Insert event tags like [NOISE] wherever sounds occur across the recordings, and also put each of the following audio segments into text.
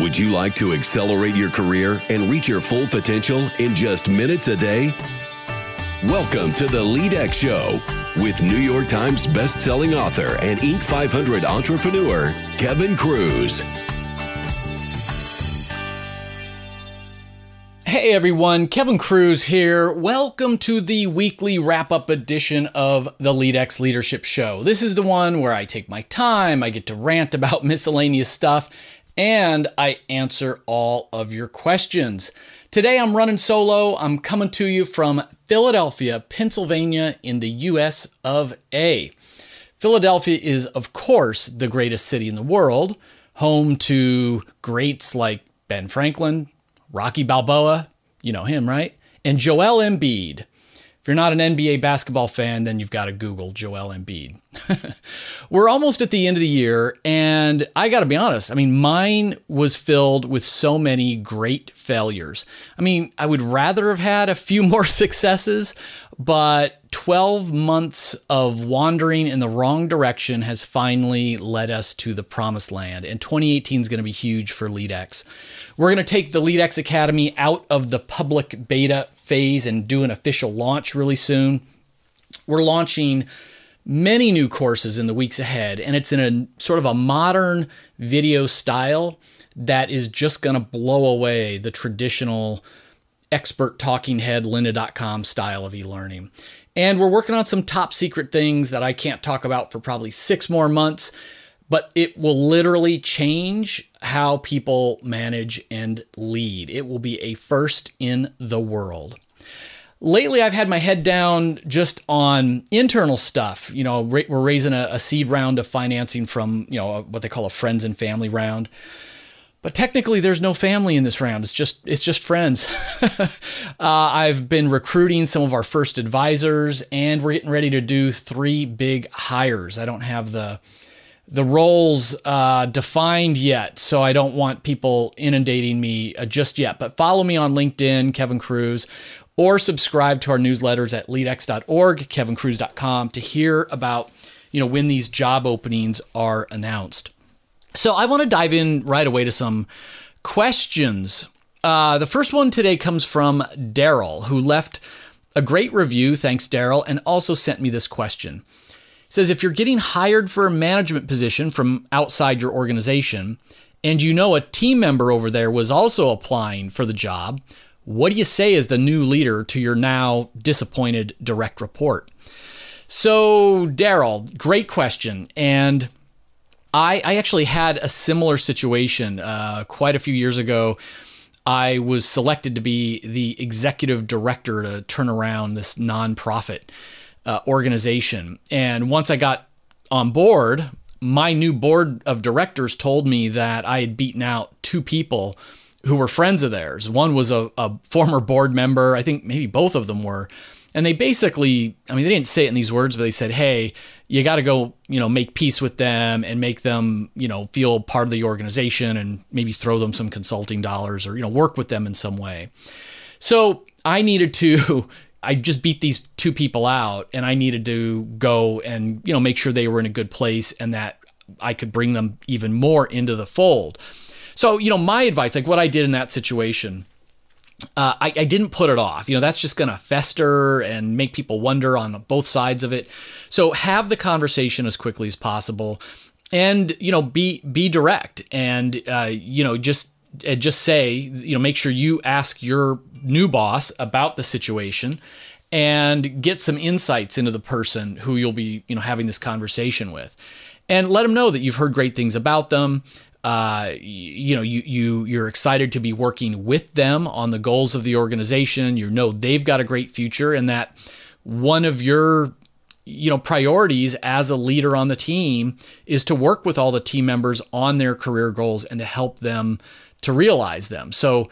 Would you like to accelerate your career and reach your full potential in just minutes a day? Welcome to the LeadX Show with New York Times best-selling author and Inc. 500 entrepreneur Kevin Kruse. Hey everyone, Kevin Kruse here. Welcome to the weekly wrap up edition of the LeadX Leadership Show. This is the one where I take my time, I get to rant about [LAUGHS] miscellaneous stuff, and I answer all of your questions. Today I'm running solo. I'm coming to you from Philadelphia, Pennsylvania, in the US of A. Philadelphia is, of course, the greatest city in the world, home to greats like Ben Franklin, Rocky Balboa, you know him, right? And Joel Embiid you're not an NBA basketball fan, then you've got to Google Joel Embiid. [LAUGHS] We're almost at the end of the year, and I got to be honest. I mean, mine was filled with so many great failures. I mean, I would rather have had a few [LAUGHS] more successes, but 12 months of wandering in the wrong direction has finally led us to the promised land. And 2018 is going to be huge for LeadX. We're going to take the LeadX Academy out of the public beta phase and do an official launch really soon. We're launching many new courses in the weeks ahead, and it's in a sort of a modern video style that is just going to blow away the traditional expert talking head lynda.com style of e-learning. And we're working on some top secret things that I can't talk about for probably 6 more months, but it will literally change how people manage and lead. It will be a first in the world. Lately, I've had my head down just on internal stuff. You know, we're raising a, a seed round of financing from, you know, what they call a friends and family round. But technically, there's no family in this round. It's just it's just friends. [LAUGHS] uh, I've been recruiting some of our first advisors, and we're getting ready to do three big hires. I don't have the the roles uh, defined yet, so I don't want people inundating me uh, just yet. But follow me on LinkedIn, Kevin Kruse, or subscribe to our newsletters at leadx.org, kevinkruse.com to hear about you know when these job openings are announced. So I want to dive in right away to some questions. Uh, the first one today comes from Daryl, who left a great review. Thanks, Daryl, and also sent me this question. Says if you're getting hired for a management position from outside your organization, and you know a team member over there was also applying for the job, what do you say as the new leader to your now disappointed direct report? So, Daryl, great question. And I, I actually had a similar situation uh, quite a few years ago. I was selected to be the executive director to turn around this nonprofit uh, organization. And once I got on board, my new board of directors told me that I had beaten out two people who were friends of theirs. One was a, a former board member, I think maybe both of them were. And they basically, I mean, they didn't say it in these words, but they said, hey, you got to go, you know, make peace with them and make them, you know, feel part of the organization and maybe throw them some consulting dollars or, you know, work with them in some way. So I needed to, I just beat these two people out and I needed to go and, you know, make sure they were in a good place and that I could bring them even more into the fold. So, you know, my advice, like what I did in that situation, uh, I, I, didn't put it off. You know, that's just going to fester and make people wonder on both sides of it. So have the conversation as quickly as possible, and you know, be be direct, and uh, you know, just uh, just say, you know, make sure you ask your new boss about the situation and get some insights into the person who you'll be, you know, having this conversation with. And let them know that you've heard great things about them uh, you know you you you're excited to be working with them on the goals of the organization. You know they've got a great future, and that one of your you know priorities as a leader on the team is to work with all the team members on their career goals and to help them to realize them. So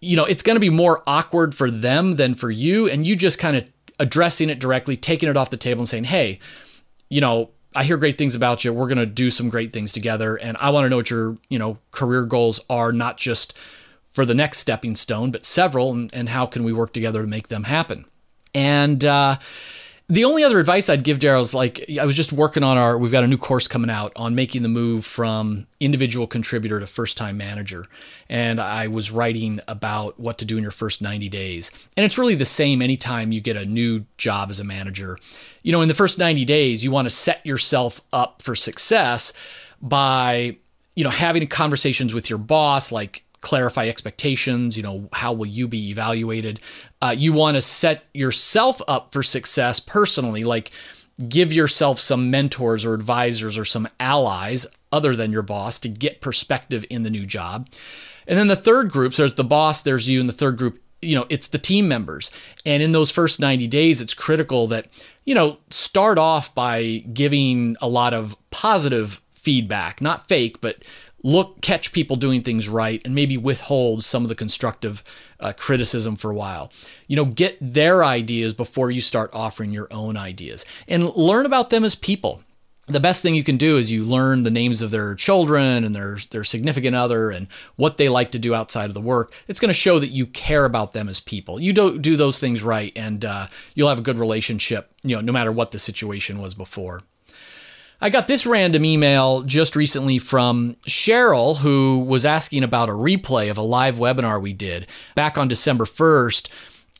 you know it's going to be more awkward for them than for you, and you just kind of addressing it directly, taking it off the table, and saying, hey. You know, I hear great things about you. We're going to do some great things together, and I want to know what your you know career goals are, not just for the next stepping stone, but several, and, and how can we work together to make them happen? And uh, The only other advice I'd give Daryl is like I was just working on our we've got a new course coming out on making the move from individual contributor to first time manager and I was writing about what to do in your first 90 days. And it's really the same anytime you get a new job as a manager. You know, in the first 90 days you want to set yourself up for success by you know having conversations with your boss like clarify expectations. You know, how will you be evaluated? Uh, you want to set yourself up for success personally, like give yourself some mentors or advisors or some allies other than your boss to get perspective in the new job. And then the third group, so there's the boss, there's you, and the third group, you know, it's the team members. And in those first 90 days, it's critical that, you know, start off by giving a lot of positive feedback, not fake, but look catch people doing things right and maybe withhold some of the constructive uh, criticism for a while you know get their ideas before you start offering your own ideas and learn about them as people the best thing you can do is you learn the names of their children and their their significant other and what they like to do outside of the work. It's going to show that you care about them as people. You don't do those things right, and uh, you'll have a good relationship. You know, no matter what the situation was before. I got this random email just recently from Cheryl, who was asking about a replay of a live webinar we did back on December 1st.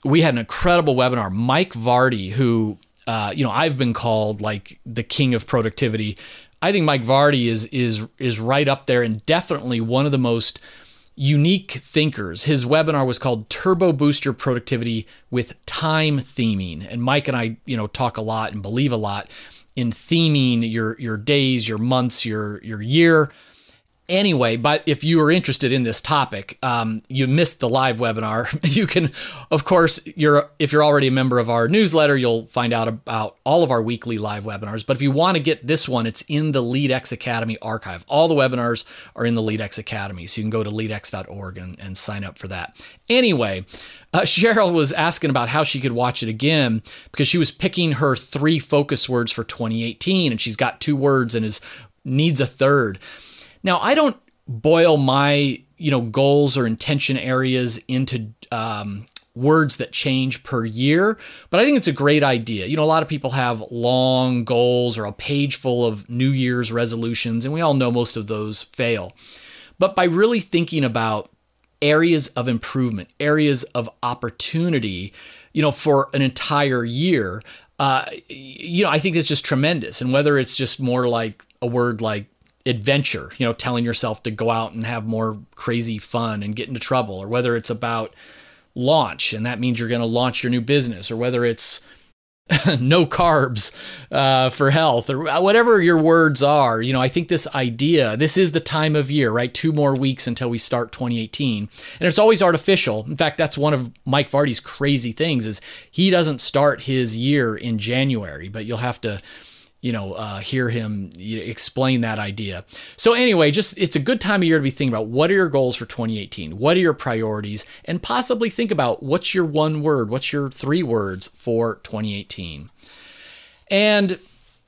We had an incredible webinar. Mike Vardy, who, uh, you know, I've been called like the king of productivity. I think Mike Vardy is is is right up there and definitely one of the most unique thinkers. His webinar was called Turbo Boost Your Productivity with Time Theming. And Mike and I, you know, talk a lot and believe a lot in theming your your days, your months, your your year. Anyway, but if you are interested in this topic, um, you missed the live webinar. [LAUGHS] You can, of course, you're if you're already a member of our newsletter, you'll find out about all of our weekly live webinars. But if you want to get this one, it's in the LeadX Academy archive. All the webinars are in the LeadX Academy, so you can go to leadx.org and, and sign up for that. Anyway, uh, Cheryl was asking about how she could watch it again because she was picking her three focus words for 2018, and she's got two words and is needs a third. Now, I don't boil my you know goals or intention areas into um, words that change per year, but I think it's a great idea. You know, a lot of people have long goals or a page full of New Year's resolutions, and we all know most of those fail. But by really thinking about areas of improvement, areas of opportunity, you know, for an entire year, uh, you know, I think it's just tremendous. And whether it's just more like a word like adventure, you know, telling yourself to go out and have more crazy fun and get into trouble, or whether it's about launch and that means you're going to launch your new business, or whether it's [LAUGHS] no carbs uh, for health or whatever your words are you know i think this idea this is the time of year right? Two more weeks until we start 2018 and it's always artificial. In fact that's one of mike vardy's crazy things is he doesn't start his year in january but you'll have to you know, uh, hear him explain that idea. So anyway, just it's a good time of year to be thinking about what are your goals for 2018, what are your priorities, and possibly think about what's your one word, what's your three words for 2018. And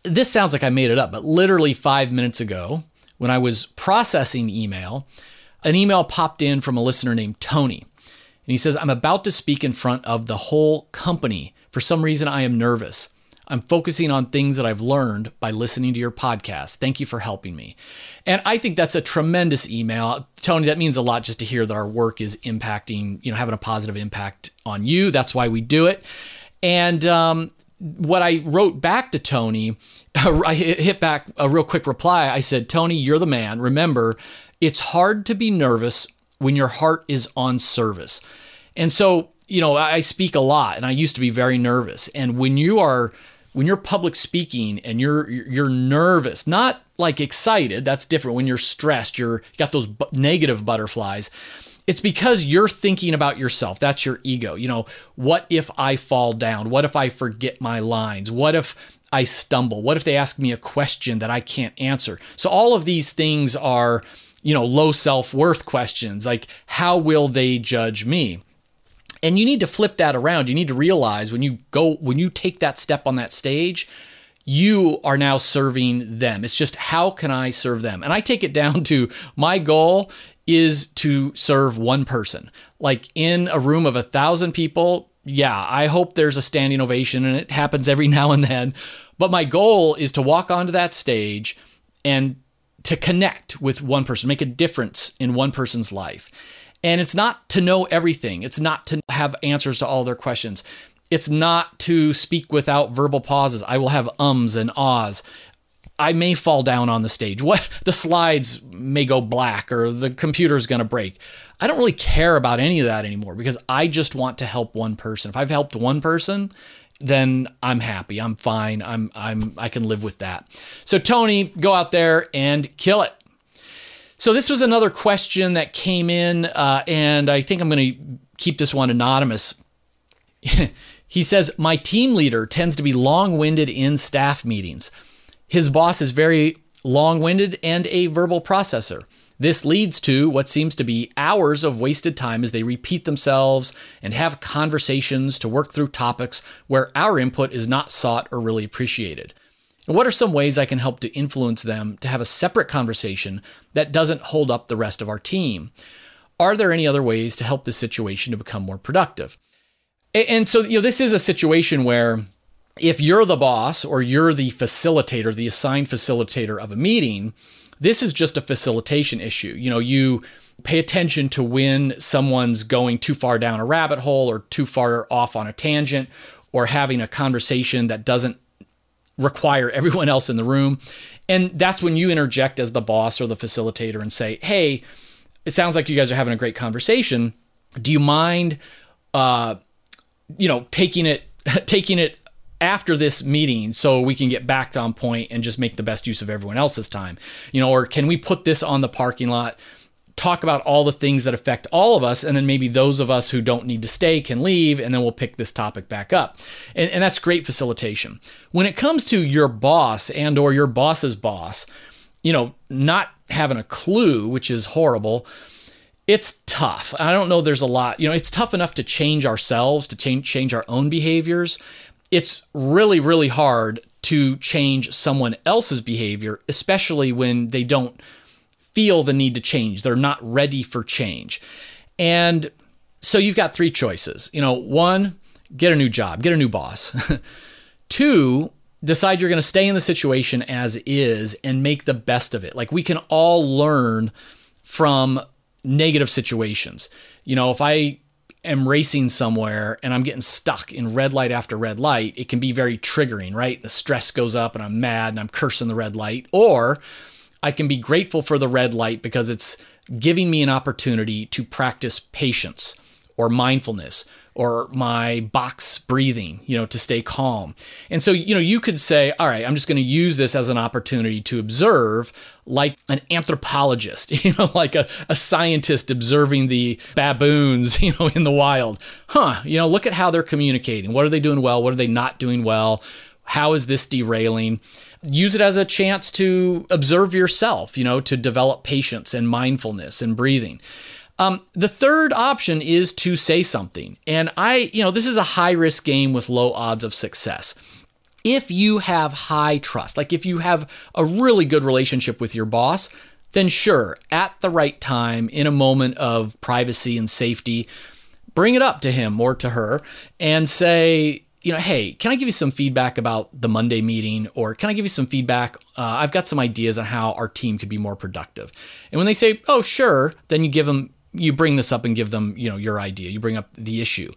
this sounds like I made it up, but literally five minutes ago, when I was processing email, an email popped in from a listener named Tony. And he says, I'm about to speak in front of the whole company. For some reason, I am nervous. I'm focusing on things that I've learned by listening to your podcast. Thank you for helping me. And I think that's a tremendous email. Tony, that means a lot just to hear that our work is impacting, you know, having a positive impact on you. That's why we do it. And um, what I wrote back to Tony, [LAUGHS] I hit back a real quick reply. I said, Tony, you're the man. Remember, it's hard to be nervous when your heart is on service. And so, you know, I speak a lot and I used to be very nervous. And when you are when you're public speaking and you're you're nervous, not like excited, that's different. When you're stressed, you're you got those bu- negative butterflies. It's because you're thinking about yourself. That's your ego. You know, what if I fall down? What if I forget my lines? What if I stumble? What if they ask me a question that I can't answer? So all of these things are, you know, low self-worth questions like how will they judge me? And you need to flip that around. You need to realize when you go, when you take that step on that stage, you are now serving them. It's just how can I serve them? And I take it down to my goal is to serve one person. Like in a room of a thousand people, yeah, I hope there's a standing ovation and it happens every [LAUGHS] now and then. But my goal is to walk onto that stage and to connect with one person, make a difference in one person's life. And it's not to know everything, it's not to have answers to all their questions. It's not to speak without verbal pauses. I will have ums and ahs. I may fall down on the stage. What [LAUGHS] the slides may go black or the computer's going to break. I don't really care about any of that anymore because I just want to help one person. If I've helped one person, then I'm happy. I'm fine. I'm I'm I can live with that. So Tony, go out there and kill it. So this was another question that came in, uh, and I think I'm going to keep this one anonymous. [LAUGHS] he says my team leader tends to be long-winded in staff meetings. His boss is very long-winded and a verbal processor. This leads to what seems to be hours of wasted time as they repeat themselves and have conversations to work through topics where our input is not sought or really appreciated. And what are some ways I can help to influence them to have a separate conversation that doesn't hold up the rest of our team? Are there any other ways to help this situation to become more productive? And so, you know, this is a situation where if you're the boss or you're the facilitator, the assigned facilitator of a meeting, this is just a facilitation issue. You know, you pay attention to when someone's going too far down a rabbit hole or too far off on a tangent or having a conversation that doesn't require everyone else in the room. And that's when you interject as the boss or the facilitator and say, hey, it sounds like you guys are having a great conversation. Do you mind, uh, you know, taking it [LAUGHS] taking it after this meeting so we can get back on point and just make the best use of everyone else's time you know or can we put this on the parking lot talk about all the things that affect all of us and then maybe those of us who don't need to stay can leave and then we'll pick this topic back up and, and that's great facilitation when it comes to your boss and or your boss's boss you know not having a clue which is horrible it's tough. I don't know there's a lot. You know, it's tough enough to change ourselves, to change change our own behaviors it's really, really hard to change someone else's behavior, especially when they don't feel the need to change. They're not ready for change. And so you've got three choices. You know, one, get a new job, get a new boss. [LAUGHS] Two, decide you're going to stay in the situation as is and make the best of it. Like we can all learn from negative situations. You know, if I am racing somewhere and I'm getting stuck in red light after red light, it can be very triggering, right? The stress goes up and I'm mad and I'm cursing the red light. Or I can be grateful for the red light because it's giving me an opportunity to practice patience or mindfulness or my box breathing, you know, to stay calm. And so, you know, you could say, all right, I'm just going to use this as an opportunity to observe like an anthropologist, [LAUGHS] you know, like a, a scientist observing the baboons, [LAUGHS] you know, in the wild. Huh, you know, look at how they're communicating. What are they doing well? What are they not doing well? How is this derailing? Use it as a chance to observe yourself, you know, to develop patience and mindfulness and breathing. Um, the third option is to say something. And I, you know, this is a high risk game with low odds of success. If you have high trust, like if you have a really good relationship with your boss, then sure, at the right time, in a moment of privacy and safety, bring it up to him or to her and say, you know, hey, can I give you some feedback about the Monday meeting? Or can I give you some feedback? Uh, I've got some ideas on how our team could be more productive. And when they say, oh, sure, then you give them you bring this up and give them you know your idea you bring up the issue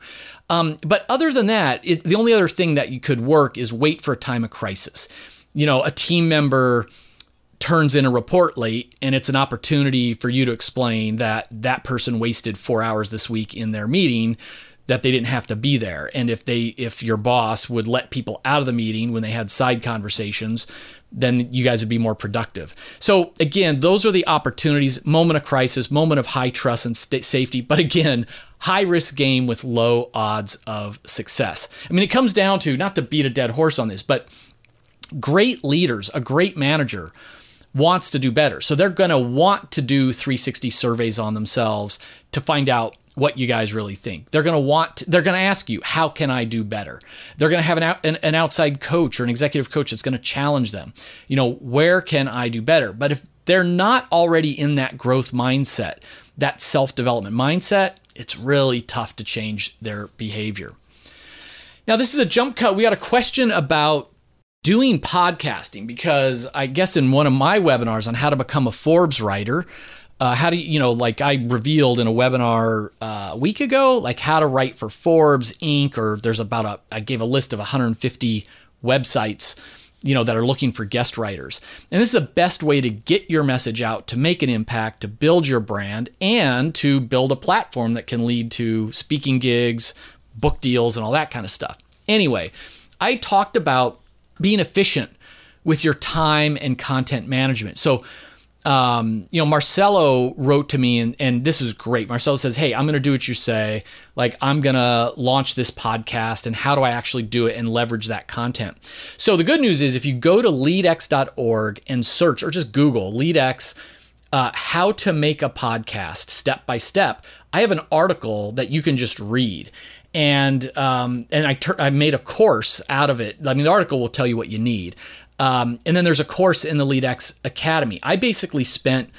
um, but other than that it, the only other thing that you could work is wait for a time of crisis you know a team member turns in a report late and it's an opportunity for you to explain that that person wasted four hours this week in their meeting that they didn't have to be there and if they if your boss would let people out of the meeting when they had side conversations then you guys would be more productive. So again, those are the opportunities, moment of crisis, moment of high trust and safety, but again, high risk game with low odds of success. I mean, it comes down to not to beat a dead horse on this, but great leaders, a great manager wants to do better. So they're going to want to do 360 surveys on themselves to find out what you guys really think. They're going to want, they're going to ask you, how can I do better? They're going to have an, out, an, an outside coach or an executive coach that's going to challenge them. You know, where can I do better? But if they're not already in that growth mindset, that self development mindset, it's really tough to change their behavior. Now, this is a jump cut. We got a question about doing podcasting because I guess in one of my webinars on how to become a Forbes writer, uh, how do you, you know, like I revealed in a webinar uh, a week ago, like how to write for Forbes Inc. or there's about a, I gave a list of 150 websites, you know, that are looking for guest writers. And this is the best way to get your message out, to make an impact, to build your brand, and to build a platform that can lead to speaking gigs, book deals, and all that kind of stuff. Anyway, I talked about being efficient with your time and content management. So, um, you know, Marcelo wrote to me, and, and this is great. Marcelo says, Hey, I'm going to do what you say. Like, I'm going to launch this podcast, and how do I actually do it and leverage that content? So, the good news is if you go to leadx.org and search, or just Google leadx, uh, how to make a podcast step by step, I have an article that you can just read and um, and I I made a course out of it. I mean, the article will tell you what you need, um, and then there's a course in the LeadX Academy. I basically spent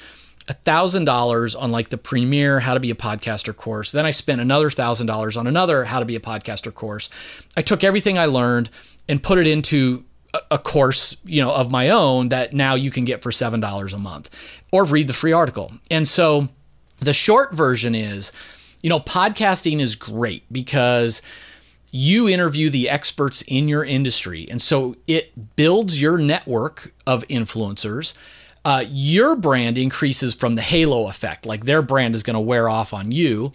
thousand dollars on like the premier how to be a podcaster course. Then I spent another thousand dollars on another how to be a podcaster course. I took everything I learned and put it into a course, you know, of my own that now you can get for seven dollars a month, or read the free article. And so, the short version is you know, podcasting is great because you interview the experts in your industry. And so it builds your network of influencers. Uh, your brand increases from the halo effect, like their brand is going to wear off on you.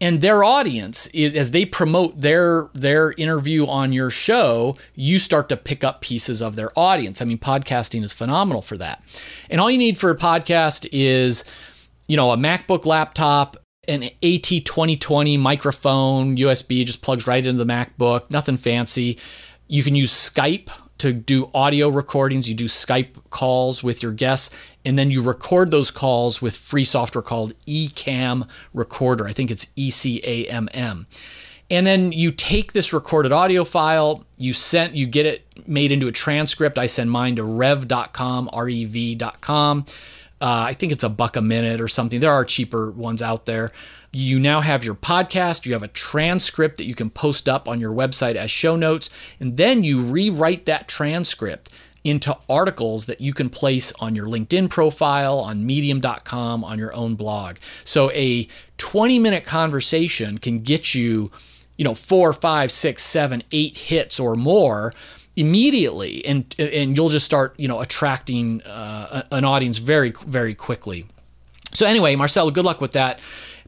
And their audience is as they promote their their interview on your show, you start to pick up pieces of their audience. I mean, podcasting is phenomenal for that. And all you need for a podcast is, you know, a MacBook laptop, an AT2020 microphone, USB, just plugs right into the MacBook, nothing fancy. You can use Skype to do audio recordings. You do Skype calls with your guests, and then you record those calls with free software called Ecamm Recorder. I think it's E C A M M. And then you take this recorded audio file, you send, you get it made into a transcript. I send mine to rev.com, R-E-V.com. Uh, I think it's a buck a minute or something. There are cheaper ones out there. You now have your podcast, you have a transcript that you can post up on your website as show notes, and then you rewrite that transcript into articles that you can place on your LinkedIn profile, on medium.com, on your own blog. So a 20 minute conversation can get you, you know, four, five, six, seven, eight hits or more immediately and and you'll just start you know attracting uh, an audience very very quickly. So anyway marcelo good luck with that.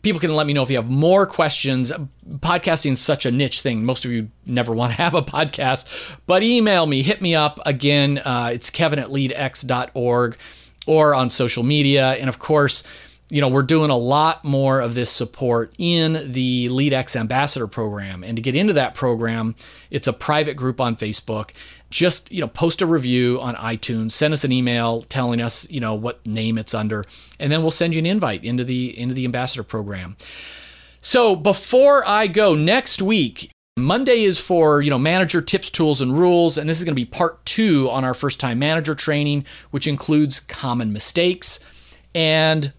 People can let me know if you have more questions. Podcasting is such a niche thing. Most of you never want to have a podcast but email me hit me up again. Uh, it's kevin at leadx.org or on social media. And of course you know, we're doing a lot more of this support in the LeadX Ambassador program. And to get into that program, it's a private group on Facebook. Just, you know, post a review on iTunes, send us an email telling us, you know, what name it's under, and then we'll send you an invite into the into the ambassador program. So, before I go next week, Monday is for, you know, manager tips, tools and rules, and this is going to be part 2 on our first time manager training, which includes common mistakes and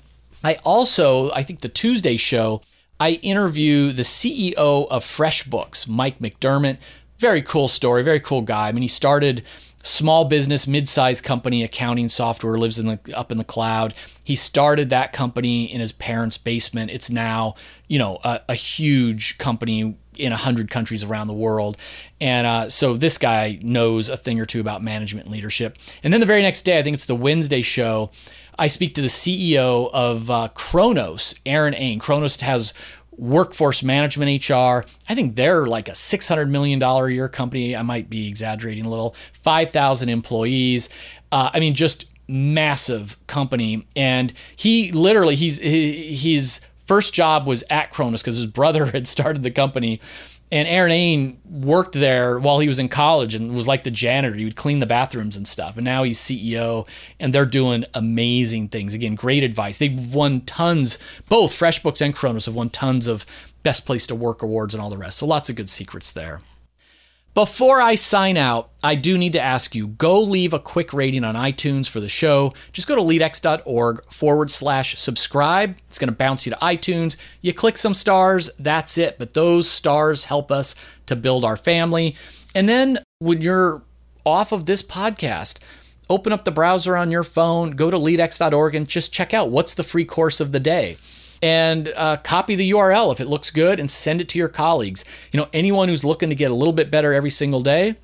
I also, I think the Tuesday show, I interview the CEO of FreshBooks, Mike McDermott. Very cool story, very cool guy. I mean, he started small business, mid-sized company accounting software, lives in the up in the cloud. He started that company in his parents' basement. It's now, you know, a, a huge company in a hundred countries around the world. And uh, so this guy knows a thing or two about management and leadership. And then the very next day, I think it's the Wednesday show. I speak to the CEO of uh, Kronos, Aron Ain. Kronos has workforce management HR. I think they're like a $600 million a year company. I might be exaggerating a little. 5,000 employees. Uh, I mean, just massive company. And he literally, he's, he, his first job was at Kronos because his brother [LAUGHS] had started the company and Aron Ain worked there while he was in college and was like the janitor. He would clean the bathrooms and stuff. And now he's CEO and they're doing amazing things. Again, great advice. They've won tons, both FreshBooks and Kronos have won tons of best place to work awards and all the rest. So lots of good secrets there. Before I sign out, I do need to ask you go leave a quick rating on iTunes for the show. Just go to leadx.org forward slash subscribe. It's going to bounce you to iTunes. You click some stars, that's it. But those stars help us to build our family. And then when you're off of this podcast, open up the browser on your phone, go to leadx.org, and just check out what's the free course of the day and uh, copy the URL if it looks good and send it to your colleagues. You know, anyone who's looking to get a little bit better every single day,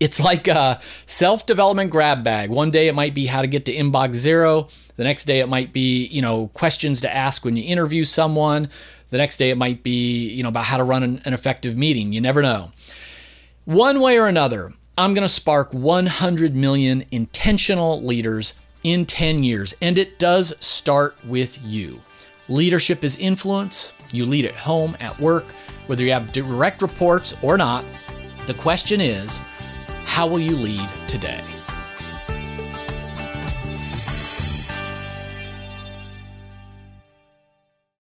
it's like a self development grab bag. One day it might be how to get to inbox zero. The next day it might be, you know, questions to ask when you interview someone. The next day it might be, you know, about how to run an, an effective meeting. You never know. One way or another, I'm going to spark 100 million intentional leaders in 10 years. And it does start with you. Leadership is influence. You lead at home, at work, whether you have direct reports or not. The question is, how will you lead today?